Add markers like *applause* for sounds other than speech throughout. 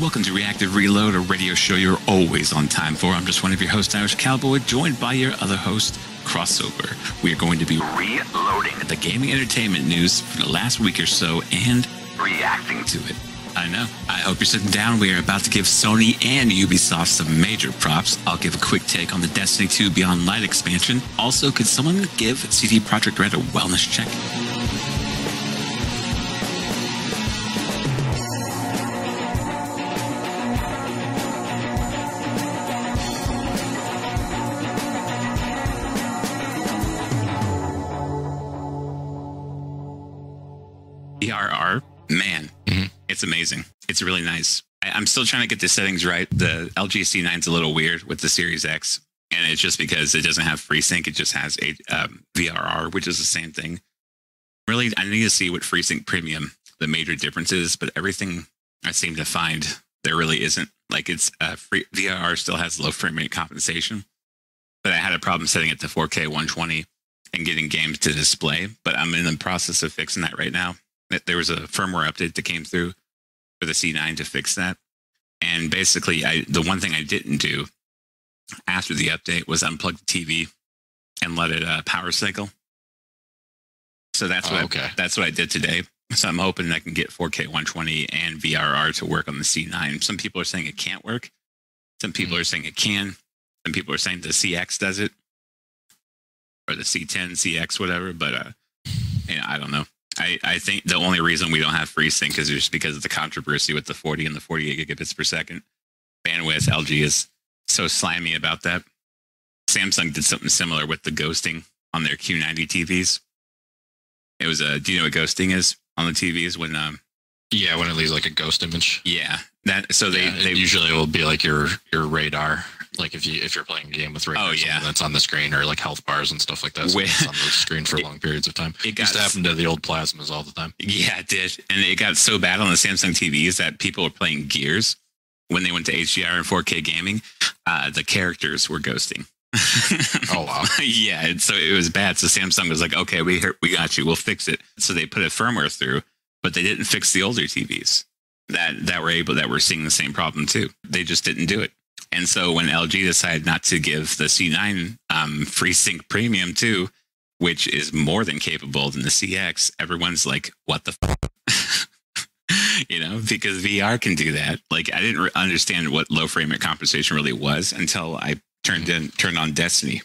Welcome to Reactive Reload, a radio show you're always on time for. I'm just one of your hosts, Irish Cowboy, joined by your other host, Crossover. We are going to be reloading the gaming entertainment news for the last week or so and reacting to it. I know. I hope you're sitting down. We are about to give Sony and Ubisoft some major props. I'll give a quick take on the Destiny 2 Beyond Light expansion. Also, could someone give CD Projekt Red a wellness check? Amazing. It's really nice. I, I'm still trying to get the settings right. The LG C9 is a little weird with the Series X, and it's just because it doesn't have FreeSync. It just has a um, VRR, which is the same thing. Really, I need to see what FreeSync Premium the major difference is, but everything I seem to find there really isn't. Like it's uh, free, VRR still has low frame rate compensation, but I had a problem setting it to 4K 120 and getting games to display. But I'm in the process of fixing that right now. There was a firmware update that came through for the C9 to fix that. And basically, I the one thing I didn't do after the update was unplug the TV and let it uh, power cycle. So that's Oh, what okay. I, that's what I did today. So I'm hoping I can get 4K 120 and VRR to work on the C9. Some people are saying it can't work. Some people Mm-hmm. are saying it can. Some people are saying the CX does it, or the C10, CX, whatever. But uh, you know, I don't know. I, I think the only reason we don't have FreeSync is just because of the controversy with the 40 and the 48 gigabits per second bandwidth. LG is so slimy about that. Samsung did something similar with the ghosting on their Q90 TVs. It was a. Do you know what ghosting is on the TVs? When um, yeah, when it leaves like a ghost image. yeah, that. So they Yeah, they usually will be like your your radar, like if you if you're playing a game with radar, Oh, yeah. that's on the screen, or like health bars and stuff like that. So Wait. on the screen for *laughs* It- long periods of time. it Used to happen to the old plasmas all the time. Yeah, it did. And it got so bad on the Samsung TVs that people were playing Gears when they went to HDR and 4K gaming. Uh, the characters were ghosting. *laughs* Oh wow. *laughs* yeah, and so it was bad. So Samsung was like, "Okay, we we got you. We'll fix it." So they put a firmware through, but they didn't fix the older TVs that that were able that were seeing the same problem too. They just didn't do it. And so when LG decided not to give the C9 um, FreeSync Premium too, which is more than capable than the CX, everyone's like, "What the?" *laughs* You know, because VR can do that. Like I didn't re- understand what low frame rate compensation really was until I turned in turned on Destiny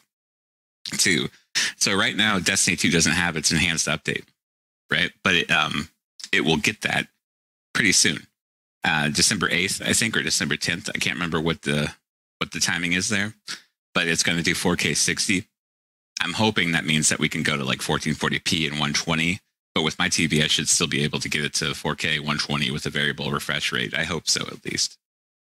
2. So right now Destiny 2 doesn't have its enhanced update, right? But it um it will get that pretty soon. Uh December 8th, I think or December 10th. I can't remember what the what the timing is there, but it's going to do 4K 60. I'm hoping that means that we can go to like 1440p and 120 but with my TV, I should still be able to get it to 4K 120 with a variable refresh rate. I hope so, at least.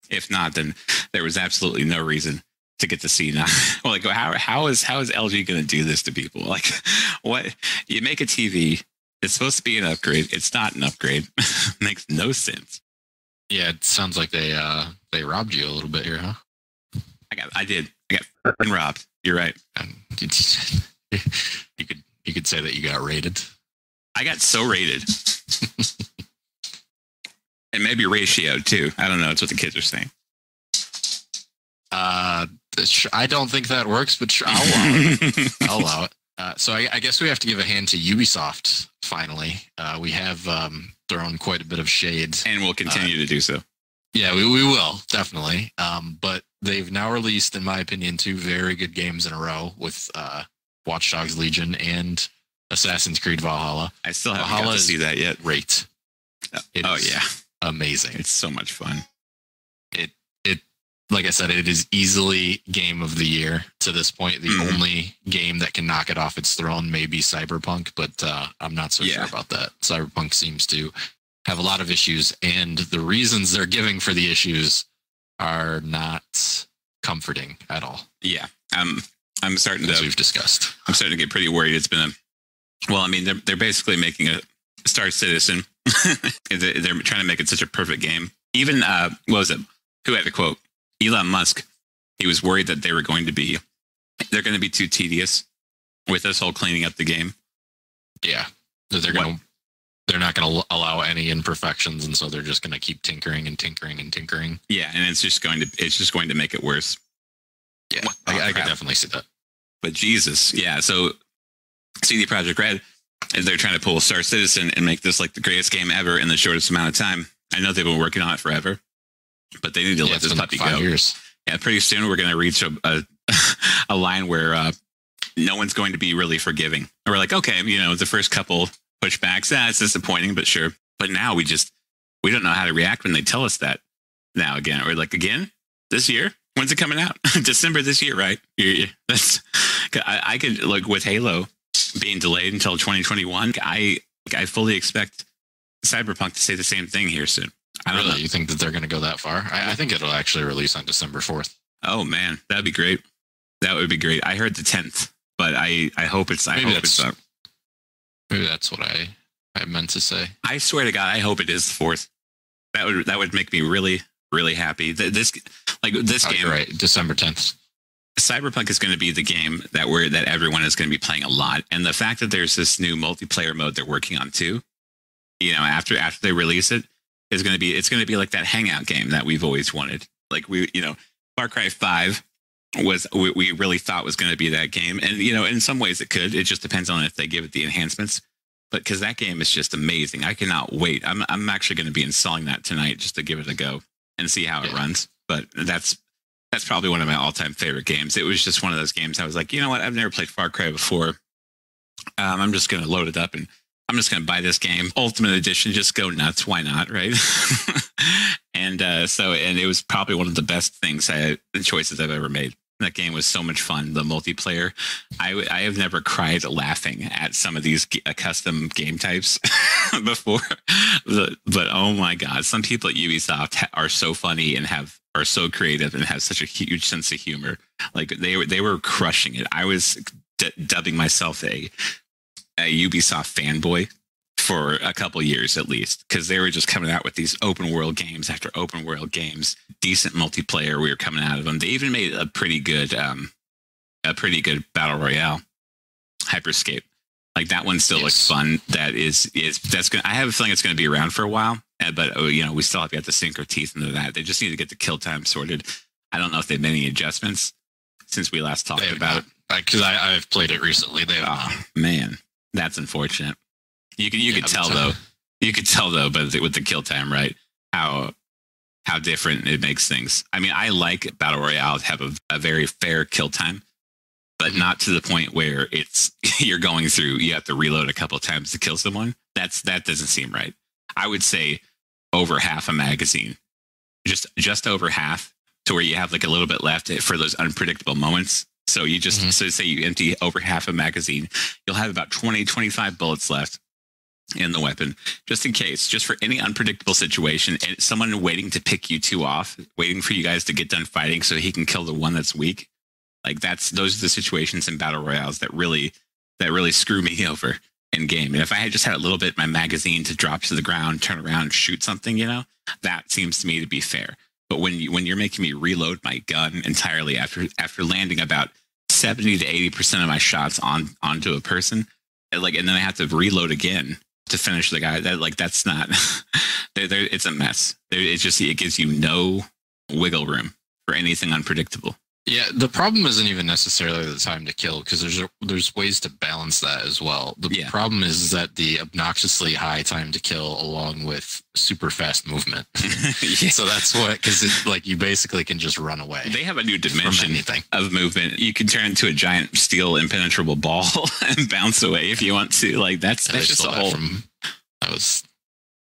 If not, then there was absolutely no reason to get the C9. well, like, how how is how is LG going to do this to people? Like, *laughs* what you make a TV? It's supposed to be an upgrade. It's not an upgrade. *laughs* Makes no sense. Yeah, it sounds like they uh they robbed you a little bit here, huh? I got, I did, I got robbed. You're right. *laughs* You could you could say that you got raided. I got so rated. *laughs* and maybe ratioed too. I don't know. It's what the kids are saying. Uh, I don't think that works, but sure, I'll allow it. *laughs* I'll allow it. Uh, so I, I guess we have to give a hand to Ubisoft. Finally, uh, we have um, thrown quite a bit of shade. and we'll continue to do so. Yeah, we, we will definitely. Um, but they've now released, in my opinion, two very good games in a row with uh, Watch Dogs Legion and Assassin's Creed Valhalla. I still haven't Valhalla got to see that yet. Great. It oh yeah, amazing. it's so much fun. Like I said, it is easily game of the year to this point. The Mhm. only game that can knock it off its throne may be Cyberpunk, but uh, I'm not so Yeah. sure about that. Cyberpunk seems to have a lot of issues, and the reasons they're giving for the issues are not comforting at all, Yeah, um, I'm starting as to we've discussed. *laughs* I'm starting to get pretty worried. It's been a well, I mean, they're they're basically making a Star Citizen. *laughs* they're they're trying to make it such a perfect game. Even uh, what was it? Who had the quote? Elon Musk. He was worried that they were going to be they're going to be too tedious with this whole cleaning up the game. Yeah, they're gonna they're not gonna allow any imperfections, and so they're just gonna keep tinkering and tinkering and tinkering. Yeah, and it's just going to it's just going to make it worse. Yeah, I, I could definitely see that. But Jesus, yeah. So CD Projekt Red, is they're trying to pull Star Citizen and make this like the greatest game ever in the shortest amount of time. I know they've been working on it forever, but they need to Yeah, let this puppy five go. years. Yeah, pretty soon we're going to reach a, a *laughs* a line where uh, no one's going to be really forgiving. And we're like, okay, you know, the first couple pushbacks, ah, it's disappointing, but sure. But now we just we don't know how to react when they tell us that. Now again, we're like, again, this year. When's it coming out? *laughs* December this year, right? *laughs* That's I, I could like with Halo being delayed until 2021. I I fully expect Cyberpunk to say the same thing here soon. I don't Really, know. you think that they're gonna go that far? I, I think it'll actually release on December fourth. Oh man, that'd be great. That would be great. I heard the tenth, but I I hope it's I Maybe hope it's up. Maybe that's what I I meant to say. I swear to God, I hope it is the fourth. That would that would make me really really happy. Th- This like this Oh, game, right, December tenth. Cyberpunk is going to be the game that we're that everyone is going to be playing a lot, and the fact that there's this new multiplayer mode they're working on too, you know, after after they release it, is going to be it's going to be like that hangout game that we've always wanted. Like we, you know, Far Cry Five was we, we really thought was going to be that game, and you know, in some ways it could. It just depends on if they give it the enhancements. But because that game is just amazing, I cannot wait. I'm I'm actually going to be installing that tonight just to give it a go and see how it runs. But that's that's probably one of my all-time favorite games. It was just one of those games I was like, you know what? I've never played Far Cry before. Um, I'm just going to load it up and I'm just going to buy this game, Ultimate Edition. Just go nuts. Why not? Right? *laughs* and uh, so, and it was probably one of the best things I the choices I've ever made. That game was so much fun. The multiplayer, I, I have never cried laughing at some of these g- uh, custom game types *laughs* before, but, but oh my god, some people at Ubisoft ha- are so funny and have are so creative and have such a huge sense of humor. Like they were they were crushing it. I was d- dubbing myself a a Ubisoft fanboy for a couple years at least because they were just coming out with these open world games after open world games, decent multiplayer. We were coming out of them. They even made a pretty good um a pretty good battle royale, Hyperscape. Like that one still looks fun. That is is that's gonna. I have a feeling it's going to be around for a while. uh, But uh, you know, we still have to sink our teeth into that. They just need to get the kill time sorted. I don't know if they've made any adjustments since we last talked have about it. because I I've played it recently. They have. Oh man, that's unfortunate. You can you Yeah, could tell though. You could tell though, but with the kill time, right? How how different it makes things. I mean, I like battle royale to have a, a very fair kill time, but Mhm. not to the point where it's *laughs* you're going through. You have to reload a couple times to kill someone. That's that doesn't seem right. I would say over half a magazine, just just over half, to where you have like a little bit left for those unpredictable moments. So you just Mhm. so say you empty over half a magazine, you'll have about 20, 25 bullets left in the weapon, just in case, just for any unpredictable situation. And someone waiting to pick you two off, waiting for you guys to get done fighting so he can kill the one that's weak. Like that's those are the situations in battle royales that really that really screw me *laughs* over in game. And if I had just had a little bit my magazine to drop to the ground, turn around, shoot something, you know, that seems to me to be fair. But when you when you're making me reload my gun entirely after after landing about seventy to eighty percent of my shots on onto a person, and like and then I have to reload again to finish the guy. That like that's not. *laughs* there, there, it's a mess. It's just it gives you no wiggle room for anything unpredictable. Yeah, the problem isn't even necessarily the time to kill because there's a, there's ways to balance that as well. The Yeah. problem is that the obnoxiously high time to kill along with super fast movement. Yeah. *laughs* *laughs* so that's what because like you basically can just run away They have a new dimension of movement. You can turn into a giant steel impenetrable ball *laughs* and bounce away if you want to. Like that's that's just a whole. from that was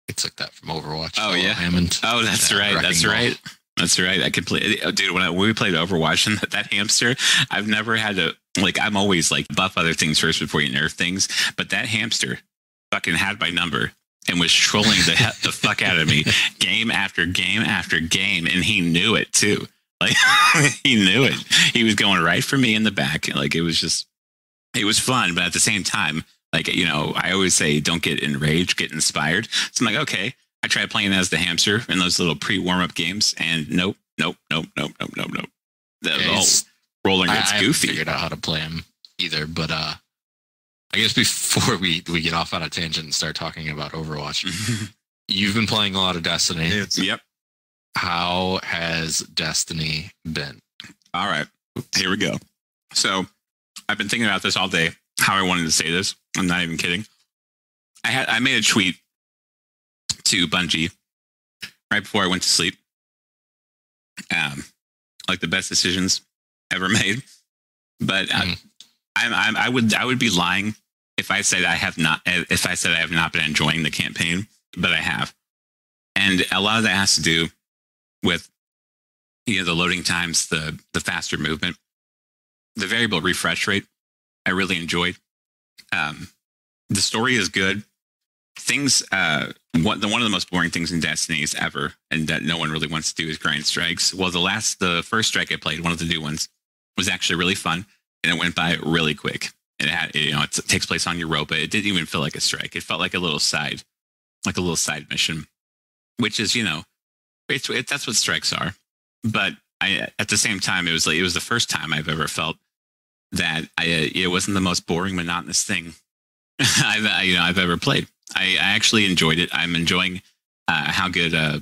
they took that from Overwatch. Oh, yeah? Hammond. Oh, that's right. That's Ball. right. That's right. I could play, oh, dude. When, I, when we played Overwatch and *laughs* that, that hamster, I've never had to like. I'm always like buff other things first before you nerf things. But that hamster fucking had my number and was trolling the he- the fuck out of me *laughs* game after game after game, and he knew it too. *laughs* Like he knew it. He was going right for me in the back. Like it was just, it was fun, but at the same time, like you know, I always say, don't get enraged, get inspired. So I'm like, okay. I tried playing as the hamster in those little pre warm up games, and nope, nope, nope, nope, nope, nope, nope. The, the Yeah, whole he's- roller I, I gets haven't goofy. figured out how to play him either, but uh, I guess before *laughs* we we get off on a tangent and start talking about Overwatch, *laughs* you've been playing a lot of Destiny. It's, yep. How has Destiny been? All right. Here we go. So I've been thinking about this all day, how I wanted to say this. I'm not even kidding. I had I made a tweet to Bungie right before I went to sleep. Um, like the best decisions ever *laughs* made. But uh, Mhm. I'm, I'm I would I would be lying if I said I have not if I said I have not been enjoying the campaign, but I have. And a lot of that has to do with you know the loading times, the the faster movement, the variable refresh rate. I really enjoyed. Um, the story is good. Things, uh, one, the, one of the most boring things in Destinies ever, and that no one really wants to do is grind strikes. Well, the last, the first strike I played, one of the new ones, was actually really fun, and it went by really quick. And it had, you know, it takes place on Europa. It didn't even feel like a strike. It felt like a little side, like a little side mission, which is, you know, it's it, that's what strikes are. But I, at the same time, it was like it was the first time I've ever felt that I, it wasn't the most boring, monotonous thing *laughs* I've you know I've ever played. I, I actually enjoyed it. I'm enjoying uh, how good uh,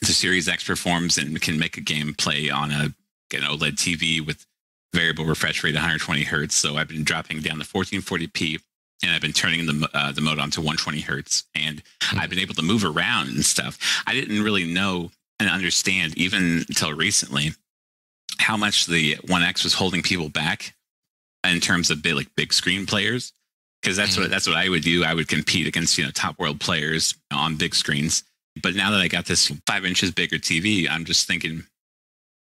the Series X performs and can make a game play on a an OLED TV with variable refresh rate 120 hertz. So I've been dropping down to 1440p and I've been turning the uh, the mode on to 120 hertz, and I've been able to move around and stuff. I didn't really know and understand even until recently how much the One X was holding people back in terms of big, like big screen players. Because that's what mm. that's what I would do. I would compete against you know top world players on big screens. But now that I got this five inches bigger TV, I'm just thinking,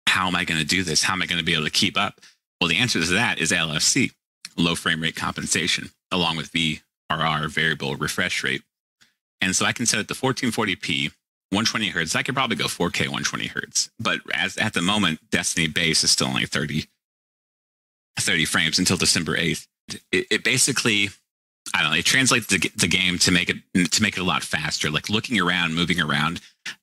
how am I going to do this? How am I going to be able to keep up? Well, the answer to that is LFC, low frame rate compensation, along with VRR, variable refresh rate. And so I can set it to 1440p, 120 hertz. I could probably go 4K 120 hertz. But as at the moment, Destiny base is still only 30, 30 frames until December 8th. It, it basically, I don't know, it translates the, the game to make it to make it a lot faster. Like looking around, moving around,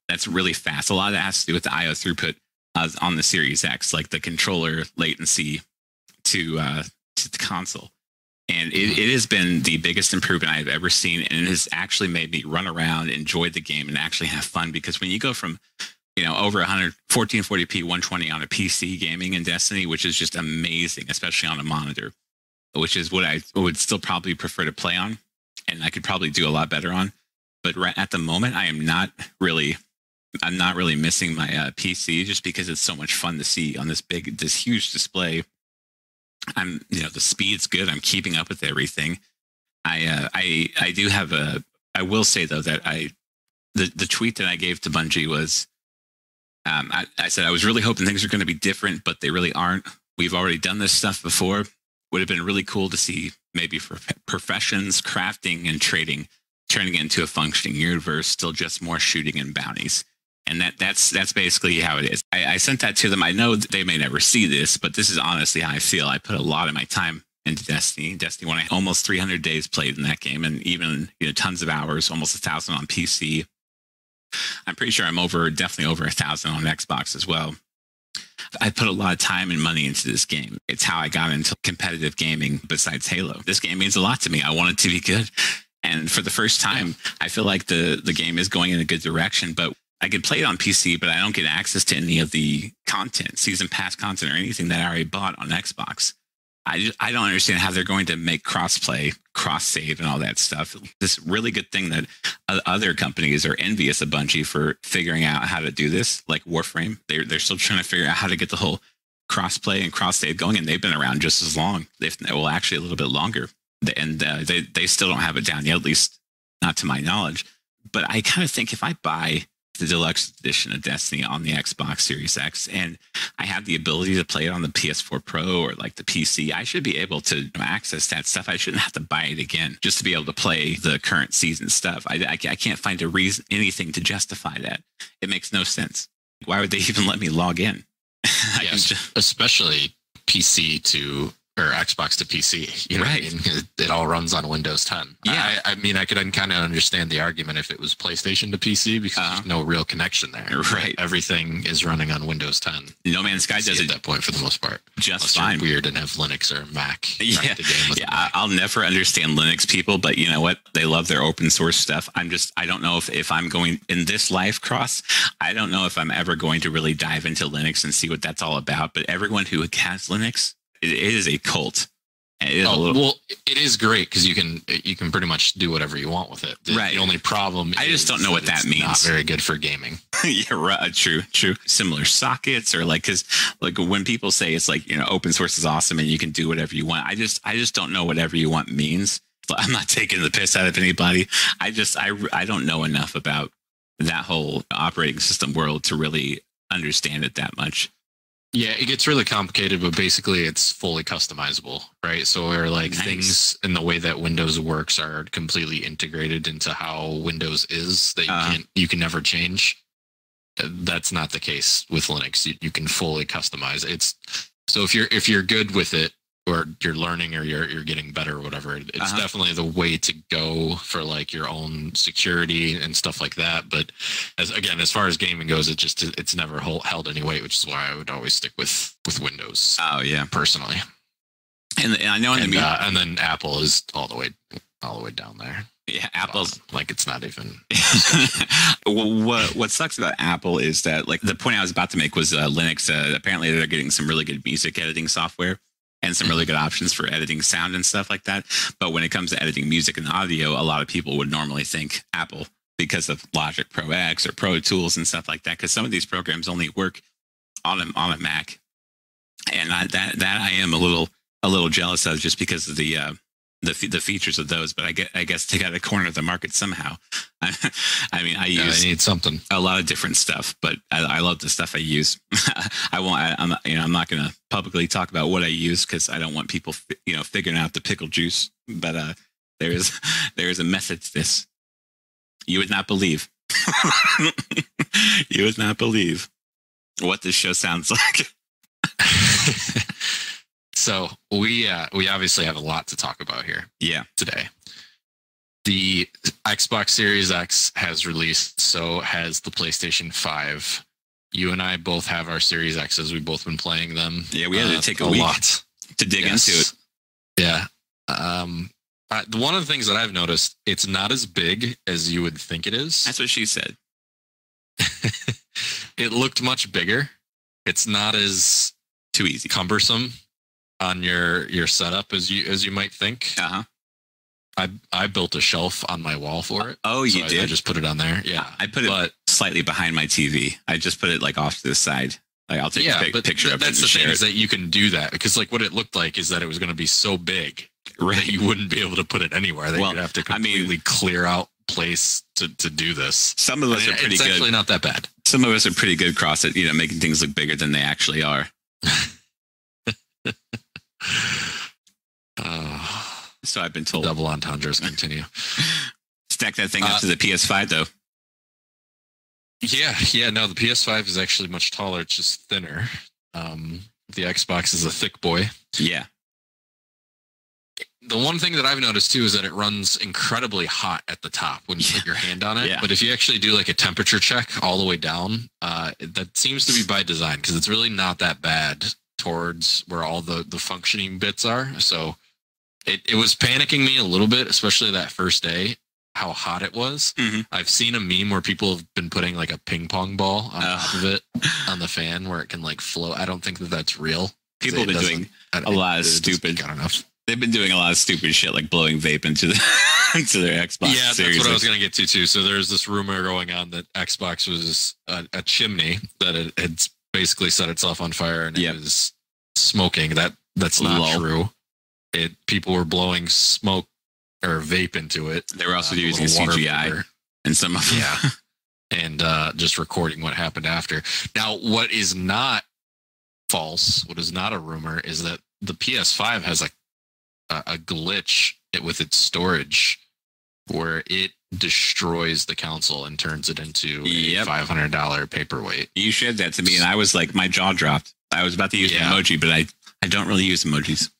that's really fast. A lot of that has to do with the IO throughput uh, on the Series X, like the controller latency to uh, to the console. And it, it has been the biggest improvement I've ever seen, and it has actually made me run around, enjoy the game, and actually have fun. Because when you go from you know over 100 1440p 120 on a PC gaming in Destiny, which is just amazing, especially on a monitor, which is what I would still probably prefer to play on, and I could probably do a lot better on. But right at the moment, I am not really I'm not really missing my uh, PC just because it's so much fun to see on this big, this huge display. I'm, you know, the speed's good. I'm keeping up with everything. I, uh, I, I do have a. I will say though that I, the the tweet that I gave to Bungie was, um, I, I said I was really hoping things are going to be different, but they really aren't. We've already done this stuff before. Would have been really cool to see maybe for professions, crafting, and trading turning it into a functioning universe, still just more shooting and bounties and that that's that's basically how it is. I, I sent that to them. I know they may never see this, but this is honestly how I feel. I put a lot of my time into Destiny. Destiny one, I almost 300 days played in that game, and even you know tons of hours, almost a thousand on PC. I'm pretty sure I'm over, definitely over a thousand on Xbox as well. I put a lot of time and money into this game. It's how I got into competitive gaming besides Halo. This game means a lot to me. I want it to be good. And for the first time, I feel like the, the game is going in a good direction, but I could play it on PC, but I don't get access to any of the content, season pass content, or anything that I already bought on Xbox. I just, I don't understand how they're going to make crossplay, cross save, and all that stuff. This really good thing that other companies are envious of Bungie for figuring out how to do this, like Warframe. They're they're still trying to figure out how to get the whole crossplay and cross save going, and they've been around just as long. They've well, actually a little bit longer, and uh, they they still don't have it down yet, at least not to my knowledge. But I kind of think if I buy the deluxe edition of Destiny on the Xbox Series X, and I have the ability to play it on the PS4 Pro or like the PC. I should be able to access that stuff. I shouldn't have to buy it again just to be able to play the current season stuff. I, I, I can't find a reason, anything to justify that. It makes no sense. Why would they *laughs* even let me log in? *laughs* yes, just... especially PC to or Xbox to PC. You know Right. I mean? It, it all runs on Windows 10. Yeah. I, I mean, I could kind of understand the argument if it was PlayStation to PC because Uh-huh. there's no real connection there. *laughs* Right. Everything is running on Windows 10. No Man's Sky does at it that point for the most part. just fine. weird and have Linux or Mac. *laughs* Yeah. game Yeah, I- I'll never understand Linux people, but you know what? They love their open source stuff. I'm just, I don't know if, if I'm going in this life cross, I don't know if I'm ever going to really dive into Linux and see what that's all about. But everyone who has Linux, it, is a cult. It is Oh, little, well, it is great because you can you can pretty much do whatever you want with it. The, Right. The only problem I just don't know what that it's Not means. very good for gaming. *laughs* yeah, right, uh, true, true. Similar sockets or like, because like when people say it's like you know open source is awesome and you can do whatever you want, I just I just don't know whatever you want means. But I'm not *laughs* taking the piss out of anybody. I just I I don't know enough about that whole operating system world to really understand it that much. Yeah, it gets really complicated, but basically it's fully customizable, right? So where like Nice. things in the way that Windows works are completely integrated into how Windows is that you Uh-huh. can't you can never change. Uh, That's not the case with Linux. You, you can fully customize. It's so if you're if you're good with it or you're learning or you're you're getting better or whatever, it's Uh-huh. definitely the way to go for like your own security and stuff like that. But as again, as far as gaming goes, it just it's never hol- held any weight, which is why I would always stick with with Windows Oh yeah, personally. and, and I know in the And, uh, and then Apple is all the way all the way down there. yeah, Apple's like it's not even. *laughs* What what sucks about Apple is that like the point I was about to make was uh, Linux. Uh, apparently, they're getting some really good music editing software and some really good options for editing sound and stuff like that. But when it comes to editing music and audio, a lot of people would normally think Apple because of Logic Pro X or Pro Tools and stuff like that. Because some of these programs only work on a, on a Mac, and I, that that I am a little a little jealous of just because of the uh, the the features of those. But I get I guess they got to corner of the market somehow. *laughs* I mean, I Yeah, use they need something. a lot of different stuff, but I, I love the stuff I use. *laughs* I won't. I, I'm not- you know I'm not going to publicly talk about what I use because I don't want people you know figuring out the pickle juice. But uh, there is *laughs* there is a method to this. You would not believe. you would not believe what this show sounds like. So we uh, we obviously have a lot to talk about here yeah. today. The Xbox Series X has released, so has the PlayStation 5. You and I both have our Series X's. We've both been playing them. Yeah, we had to uh, take a week lot to dig Yes. into it. Yeah. Um, uh, one of the things that I've noticed, it's not as big as you would think it is. That's what she said. *laughs* it looked much bigger. It's not as Too easy. cumbersome on your your setup as you as you might think. Uh huh. I I built a shelf on my wall for it. Oh, so you I, did. I just put it on there. Yeah. I put it but slightly behind my TV. I just put it like off to the side. Like I'll take yeah, a but picture th- of it that's the thing it. is that you can do that because like what it looked like is that it was going to be so big that Right. you wouldn't be able to put it anywhere. That Well, you'd have to I mean- completely clear out place to, to do this. Some of us are pretty it's good. actually not that bad. Some of us are pretty good cross at you know making things look bigger than they actually are. *laughs* Uh, So I've been told. double entendres continue. *laughs* Stack that thing Uh, up to the PS5 though. Yeah, yeah. No, the PS5 is actually much taller. It's just thinner. Um, the Xbox is a thick boy. Yeah. The one thing that I've noticed too is that it runs incredibly hot at the top when you put your hand on it. Yeah. But if you actually do like a temperature check all the way down, uh, that seems to be by design because it's really not that bad towards where all the the functioning bits are. So it it was panicking me a little bit, especially that first day, how hot it was. Mhm. I've seen a meme where people have been putting like a ping pong ball on Oh. top of it *laughs* on the fan where it can like float. I don't think that that's real. People have been doing a lot of stupid- they've been doing a lot of stupid shit like blowing vape into the *laughs* into their Xbox yeah, series. that's what I was going to get to too. So there's this rumor going on that Xbox was a, a chimney that it had basically set itself on fire and Yep. it was smoking. That that's not true. It people were blowing smoke or vape into it. they were also uh, using CGI and some of them. Yeah. *laughs* and uh, just recording what happened after. Now, what is not false, what is not a rumor, is that the PS5 has a a, a glitch with its storage where it destroys the console and turns it into Yep. a five hundred dollar paperweight. You shared that to me, and I was like, my jaw dropped. I was about to use Yeah. an emoji, but I I don't really use emojis.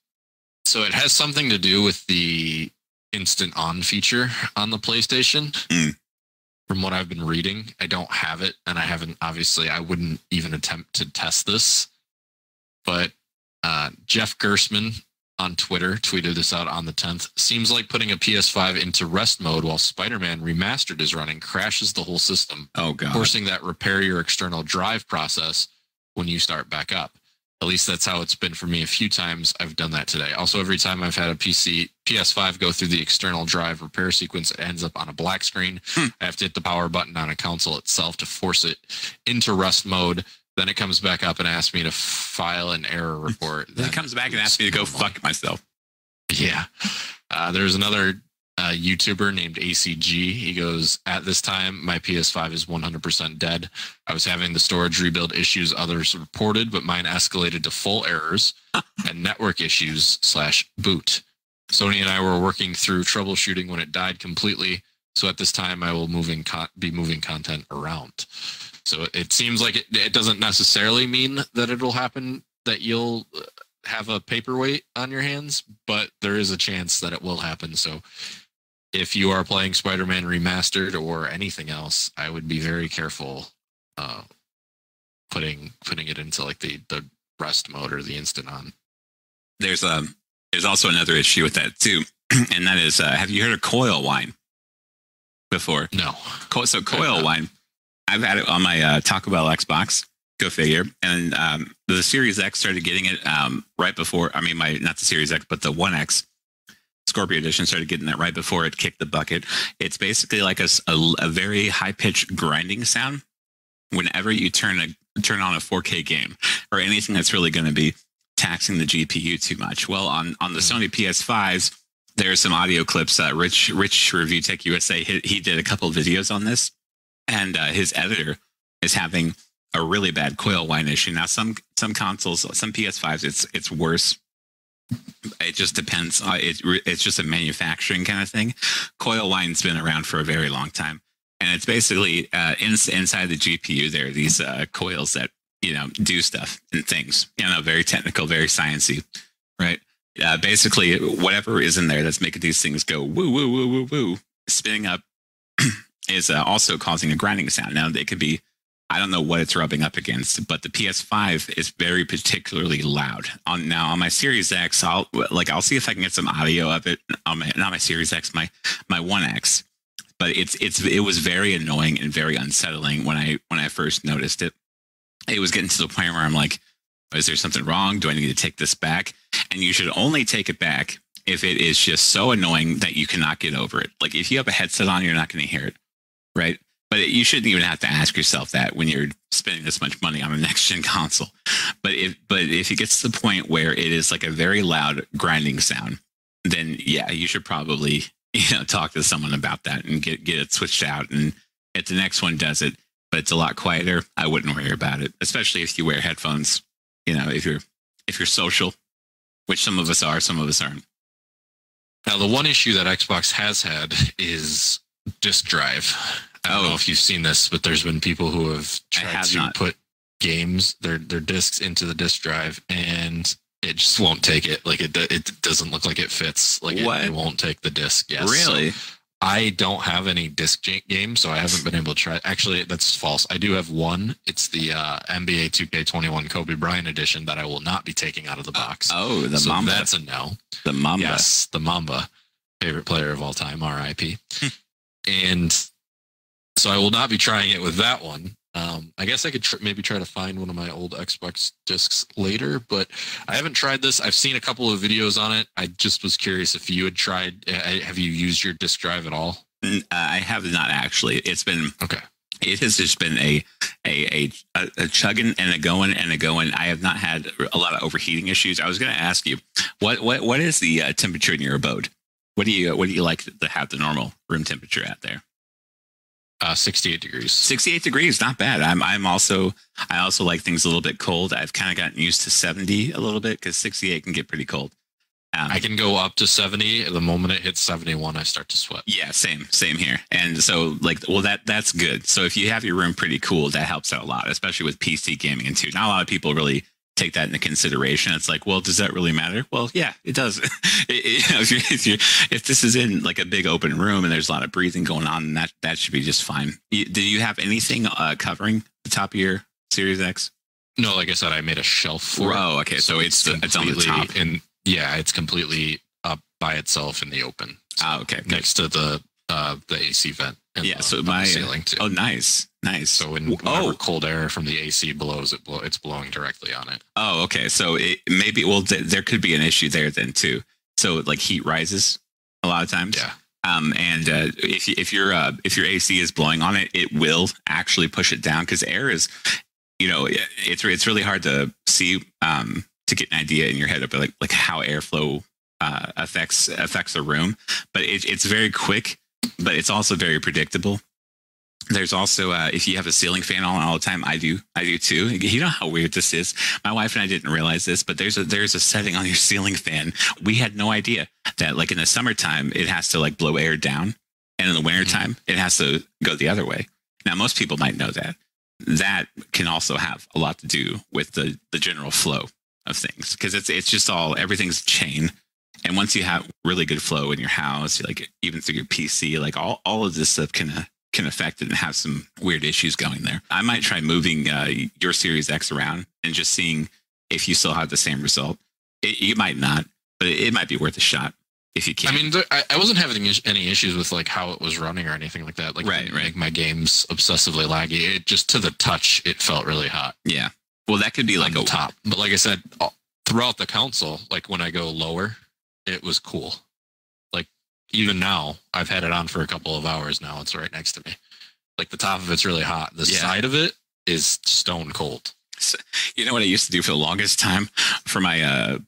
So it has something to do with the instant on feature on the PlayStation. Mm. From what I've been reading, I don't have it, and I haven't. Obviously, I wouldn't even attempt to test this. But uh, Jeff Gerstmann on Twitter tweeted this out on the 10th. Seems like putting a PS5 into rest mode while Spider-Man Remastered is running crashes the whole system, Oh god. forcing that repair your external drive process when you start back up. At least that's how it's been for me a few times. I've done that today. Also, every time I've had a PC PS5 go through the external drive repair sequence, it ends up on a black screen. Hmm. I have to hit the power button on a console itself to force it into rest mode. Then it comes back up and asks me to file an error report. Then it comes back and asks me to go fuck myself. Yeah. Uh, there's another uh, YouTuber named ACG. He goes, At this time, my PS5 is 100% dead. I was having the storage rebuild issues others reported, but mine escalated to full errors *laughs* and network issues slash boot. Sony and I were working through troubleshooting when it died completely. So at this time, I will moving con- be moving content around. So it seems like it, it doesn't necessarily mean that it'll happen that you'll have a paperweight on your hands, but there is a chance that it will happen. So if you are playing Spider-Man Remastered or anything else, I would be very careful uh, putting putting it into like the the rest mode or the instant on. There's um there's also another issue with that too, *clears throat* and that is uh, have you heard of coil whine before? No, Co- So coil whine, I've had it on my uh, Taco Bell Xbox. Go figure. And um, the Series X started getting it um, right before. I mean, my not the Series X, but the One X Scorpio Edition started getting that right before it kicked the bucket. It's basically like a a very high pitched grinding sound whenever you turn a turn on a 4K game or anything that's really going to be taxing the GPU too much. Well, on on the Sony PS5s, there's some audio clips. Uh, Rich Rich Review Tech USA he, he did a couple of videos on this, and uh, his editor is having a really bad coil whine issue. Now, some some consoles, some PS5s, it's it's worse. It just depends. Uh, it, it's just a manufacturing kind of thing. Coil whine's been around for a very long time, and it's basically uh, in, inside the GPU. There are these uh, coils that you know do stuff and things. You know, very technical, very sciencey, right? Uh, basically, whatever is in there that's making these things go woo woo woo woo woo, spinning up, *clears throat* is uh, also causing a grinding sound. Now, it could be I don't know what it's rubbing up against, but the PS5 is very particularly loud. On now on my Series X, I'll like I'll see if I can get some audio of it on my not my Series X, my my One X. But it's it's it was very annoying and very unsettling when I when I first noticed it. It was getting to the point where I'm like, is there something wrong? Do I need to take this back? And you should only take it back if it is just so annoying that you cannot get over it. Like if you have a headset on, you're not going to hear it, right? But you shouldn't even have to ask yourself that when you're spending this much money on a *laughs* next gen console. But if but if it gets to the point where it is like a very loud grinding sound, then yeah, you should probably *laughs* you know talk to someone about that and get get it switched out. And if the next one does it, but it's a lot quieter, I wouldn't worry about it. Especially if you wear headphones. You know, if you're if you're social, which some of us are, some of us aren't. Now, the one issue that Xbox has had is disk drive. I don't Oh. know if you've seen this, but there's been people who have tried have to not. put games, their their discs into the disk drive, and it just won't take it. Like it, it doesn't look like it fits. Like it, it won't take the disc. Yes. So really? I don't have any disc games, so I haven't been able to try. Actually, that's false. I do have one. It's the uh, NBA 2K21 Kobe Bryant edition that I will not be taking out of the box. Oh, the so Mamba. That's a no. the Mamba. Yes, the Mamba, favorite player of all time, RIP. *laughs* and so I will not be trying it with that one. Um, I guess I could tr- maybe try to find one of my old Xbox discs later, but I haven't tried this. I've seen a couple of videos on it. I just was curious if you had tried. uh, Have you used your disk drive at all? Uh, I have not actually. It's been Okay. it has just been a a a, a chugging and a going and a going. I have not had a lot of overheating issues. I was going to ask you what what what is the uh, temperature in your abode? What do you what do you like to have the normal room temperature at there? Uh, 68 degrees. 68 degrees, not bad. I'm I'm also I also like things a little bit cold. I've kind of gotten used to 70 a little bit because 68 can get pretty cold. Um, I can go up to 70. The moment it hits 71, I start to sweat. Yeah, same, same here. And so, like, well, that that's good. So if you have your room pretty cool, that helps out a lot, especially with PC gaming and too. Not a lot of people really take that into consideration. It's like, well, does that really matter? Well, yeah, it does. *laughs* it, it, you know, if, you if, you if this is in like a big open room and there's a lot of breathing going on, that that should be just fine. You, do you have anything uh, covering the top of your Series X? No, like I said, I made a shelf for it. Oh, okay. So, it's the, it's on the completely top. And yeah, it's completely up by itself in the open. So Oh, okay. Next to the uh the AC vent. and Yeah, the- so my- ceiling too. Oh, nice, nice. So when oh, cold air from the AC blows, it blow, it's blowing directly on it. oh, okay. So it, maybe well, th- there could be an issue there then too. So like heat rises a lot of times. Yeah. Um, and uh, if if your uh, if your AC is blowing on it, it will actually push it down because air is, you know, it's it's really hard to see um, to get an idea in your head of like like how airflow uh, affects affects a room. But it, it's very quick, but it's also very predictable. There's also uh, if you have a ceiling fan on all the time, I do, I do too. You know how weird this is. My wife and I didn't realize this, but there's a there's a setting on your *laughs* ceiling fan. We had no idea that like in the summertime it has to like blow air down, and in the wintertime it has to go the other way. Now most people might know that. That can also have a lot to do with the the general flow of things because it's it's just all everything's chain. And once you have really good flow in your house, like even through your PC, like all, all of this stuff can uh, can affect it and have some weird issues going there. I might try moving uh, your Series X around and just seeing if you still have the same result. It, you might not, but it, it might be worth a shot if you can. I mean, there, I, I wasn't having any issues with like how it was running or anything like that. Like, Right, right. Make my games obsessively laggy. It just to the touch, it felt really hot. yeah. Well, that could be like a top. But like I said, throughout the console, like when I go lower, it was cool. Even now, I've had it on for a couple of hours now. It's right next to me. Like the top of it's really hot. The Yeah. side of it is stone cold. You know what I used to do for the longest time for my uh,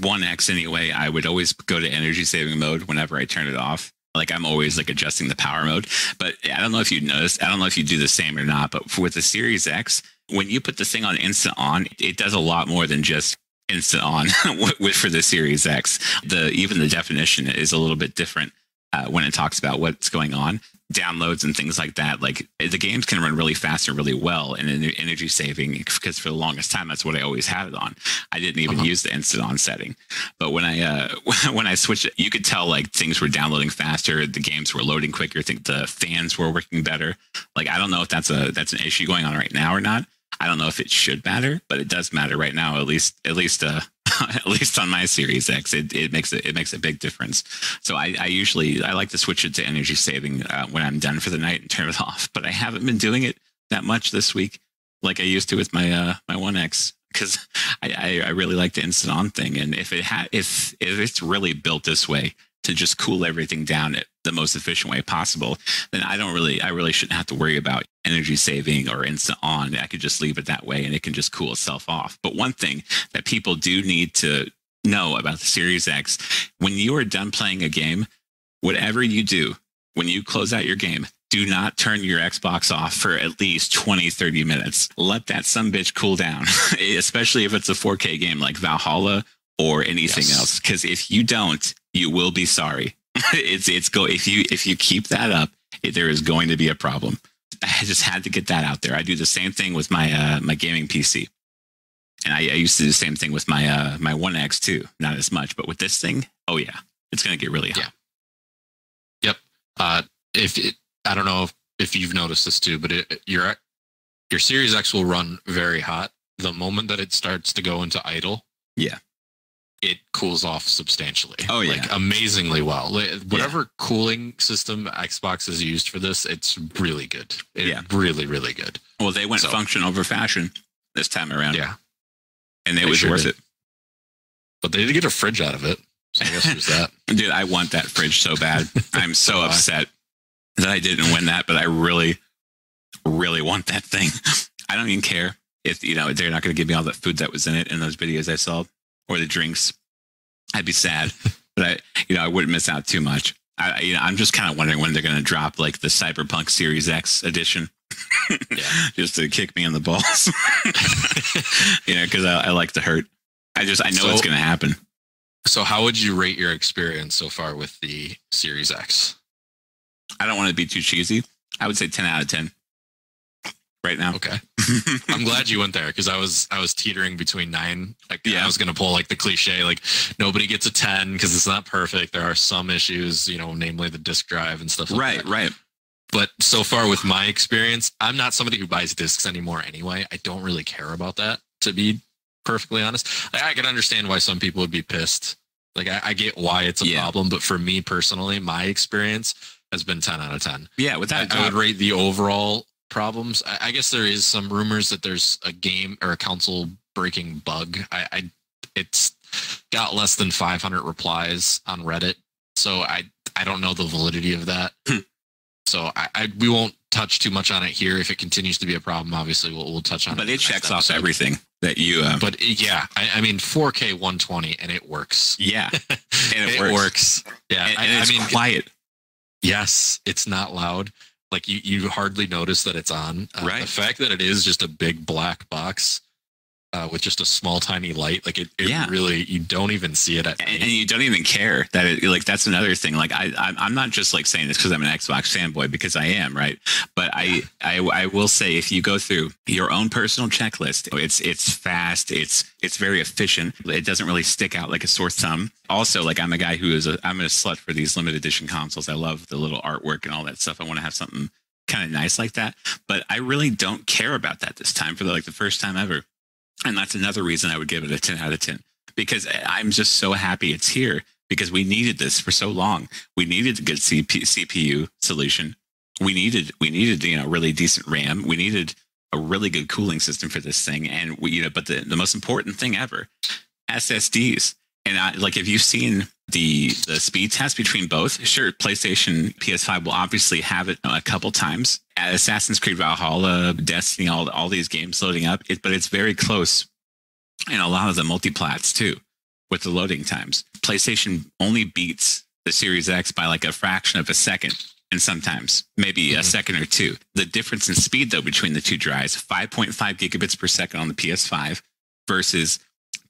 One X anyway? I would always go to energy saving mode whenever I turn it off. Like I'm always like adjusting the power mode. But I don't know if you noticed. I don't know if you do the same or not. But with the Series X, when you put the thing on instant on, it does a lot more than just instant on *laughs* with, for the Series X. The even the definition is a little bit different uh, when it talks about what's going on downloads and things like that like the games can run really fast and really well and energy saving because for the longest time that's what i always had it on i didn't even Uh-huh. use the instant on setting but when i uh *laughs* when i switched you could tell like things were downloading faster the games were loading quicker i think the fans were working better like i don't know if that's a that's an issue going on right now or not i don't know if it should matter but it does matter right now at least at least uh *laughs* at least on my series x it, it makes it it makes a big difference so I, I usually I like to switch it to energy saving uh, when I'm done for the night and turn it *laughs* off. But I haven't been doing it that much this week, like I used to with my uh, my One X, because *laughs* I, I I really like the instant on thing. And if it had if if it's really built this way to just cool everything down at the most efficient way possible, then I don't really I really shouldn't have to worry about energy saving or instant on. I could just leave it that way and it can just cool itself off. But one thing that people do need to know about the Series X when you are done playing a game, whatever you do, when you close out your game, do not turn your Xbox off for at least 20, 30 minutes. Let that some bitch cool down, *laughs* especially if it's a 4K game like Valhalla or anything Yes. else. Because if you don't, you will be sorry. *laughs* it's it's go if you if you keep that up, it, there is going to be a problem. *laughs* I just had to get that out there. I do the same thing with my uh, my gaming PC, and I, I used to do the same thing with my uh, my One X too. Not as much, but with this thing, oh yeah, it's gonna get really hot. Yeah. Uh, if it, I don't know if, if you've noticed this too, but it, your your Series X will run very hot. The moment that it starts to go into idle, Yeah. It cools off substantially. Oh, yeah. like amazingly well. Whatever cooling system Xbox has used for this, it's really good. It, Yeah. really, really good. Well, they went So- function over fashion this time around, Yeah, and it They was sure worth did. it. but they did get a fridge out of it. So I guess there's that. *laughs* Dude, I want that fridge so bad. I'm so *laughs* I. upset that I didn't win that, but I really, really want that thing. *laughs* I don't even care if you know they're not going to give me all that food that was in it in those videos I saw or the drinks. I'd be sad, *laughs* but I, you know, I wouldn't miss out too much. I, you know, I'm just kind of wondering when they're going to drop like the Cyberpunk Series X edition, *laughs* Yeah. just to kick me in the balls. *laughs* you know, because I, I like to hurt. I just I know So- it's going to happen. So how would you rate your experience so far with the Series X? I don't want to be too cheesy. I would say 10 out of 10. Right now. Okay. I'm glad you went there because I was I was teetering between nine. Like Yeah. I was gonna pull like the cliche, like nobody gets a ten because it's not perfect. There are some issues, you know, namely the disk drive and stuff like right, that. right. But so far with my experience, I'm not somebody who buys discs anymore anyway. I don't really care about that, to be perfectly honest. I, I can understand why some people would be pissed. Like I, I get why it's a Yeah. problem, but for me personally, my experience has been ten out of ten. Yeah, without I, I would rate the overall problems. I, I guess there is some rumors that there's a game or a console breaking bug. I, I it's got less than 500 replies on Reddit, so I I don't know the validity of that. *clears throat* So I, I we won't touch too much on it here. If it continues to be a problem, obviously we'll we'll touch on it. but it checks off everything that you. Uh, But yeah, I, I mean 4K 120 and it works. yeah, *laughs* and it, it works. works. Yeah, and, I, and I it's mean quiet. Yes, it's not loud. Like you, you hardly notice that it's on. Uh, Right. The fact that it is just a big black box uh, with just a small tiny light, like it, it Yeah. really, you don't even see it at and, and you don't even care that it like that's another thing like i i'm I'm not just like saying this because i'm an xbox fanboy because i am right I, I i will say if you go through your own personal checklist it's it's fast it's it's very efficient. It doesn't really stick out like a sore thumb. Also like i'm a guy who is a i'm a slut for these limited edition consoles. I love the little artwork and all that stuff. I want to have something kind of nice like that. But i really don't care about that this time for the, like the first time ever. And that's another reason i would give it a 10 out of 10 because I'm just so happy it's here because we needed this for so long. We needed a good CP, CPU solution. We needed we needed you know really decent RAM. We needed a really good cooling system for this thing, and we you know but the the most important thing ever, SSDs. And I, like if you've seen the the speed test between both, sure, PlayStation PS5 will obviously have it a couple times. Assassin's Creed Valhalla, Destiny, all all these games loading up, it, but it's very close and a lot of the multiplats too with the loading times. PlayStation only beats the Series X by like a fraction of a second and sometimes maybe a Mhm. second or two. The difference in speed though between the two drives, 5.5 gigabits per second on the PS5 versus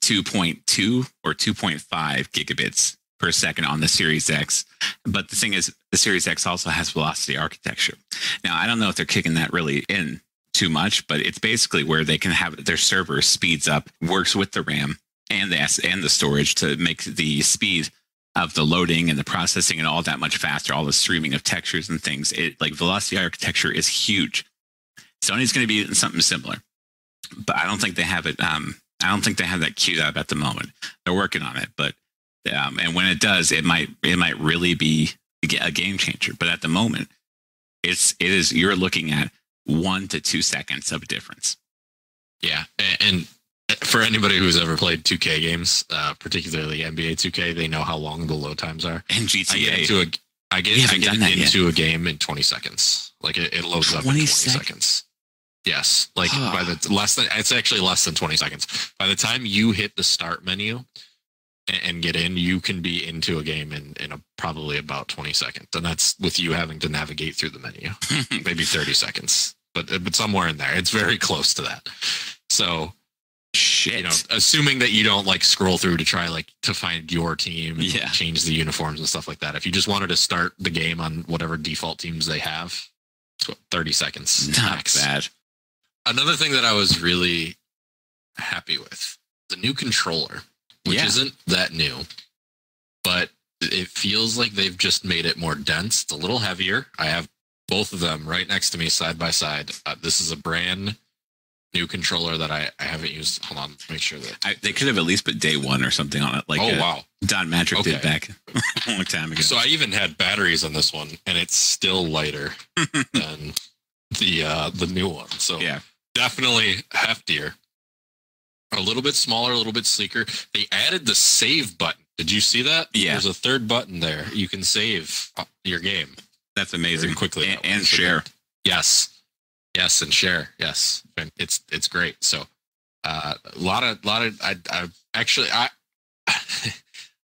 2.2 or 2.5 gigabits per second on the Series X. But the thing is the Series X also has velocity architecture. Now, I don't know if they're kicking that really in too much, but it's basically where they can have their server speeds up, works with the RAM and the and the storage to make the speed of the loading and the processing and all that much faster. All the streaming of textures and things. It like velocity architecture is huge. Sony's going to be something similar, but I don't think they have it. Um, I don't think they have that queued up at the moment. They're working on it, but um, and when it does, it might it might really be a game changer. But at the moment, it's it is you're looking at one to two seconds of difference. Yeah, and for anybody who's ever played 2K games, uh, particularly NBA 2K, they know how long the load times are. And I get into a, I get, I get that yet. into a game in 20 seconds. Like it, it loads up in 20 20 sec- seconds. Yes, like Huh. by the less than it's actually less than 20 seconds. By the time you hit the start menu and, and get in, you can be into a game in in a, probably about 20 seconds, and that's with you having to navigate through the menu. *laughs* Maybe 30 seconds, but but somewhere in there, it's very close to that. So shit. you know, assuming that you don't like scroll through to try like to find your team, and Yeah. change the uniforms and stuff like that. If you just wanted to start the game on whatever default teams they have, it's what, 30 seconds not max. bad. Another thing that I was really happy with the new controller, which Yeah. isn't that new, but it feels like they've just made it more dense. It's a little heavier. I have both of them right next to me side by side. Uh, this is a brand new controller that I, I haven't used. Hold on, make sure that. I, they could have at least put day one or something on it, like oh uh, wow! Don did Okay. back *laughs* a long time ago. So I even had batteries on this one, and it's still lighter *laughs* than the uh, the new one. So yeah, definitely heftier. A little bit smaller, a little bit sleeker. They added the save button. Did you see that? Yeah. There's a third button there. You can save uh, your game that's amazing. very quickly. and, that and share. Yes. Yes, and share. Yes. And it's it's great. So uh, a lot of lot of I I actually I *laughs*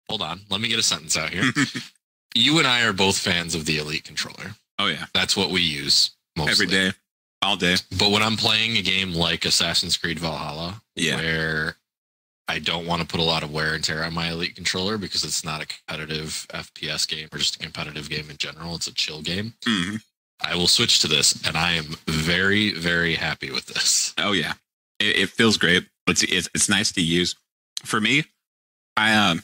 hold on. Let me get a sentence out here. *laughs* you and I are both fans of the Elite controller. Oh yeah, That's what we use mostly. every day, all day. But when I'm playing a game like Assassin's Creed Valhalla, Yeah. where I don't want to put a lot of wear and tear on my Elite controller because it's not a competitive FPS game or just a competitive game in general. It's a chill game. Mhm. I will switch to this, and I am very, very happy with this. Oh yeah, it, it feels great. It's, it's it's nice to use. For me, I um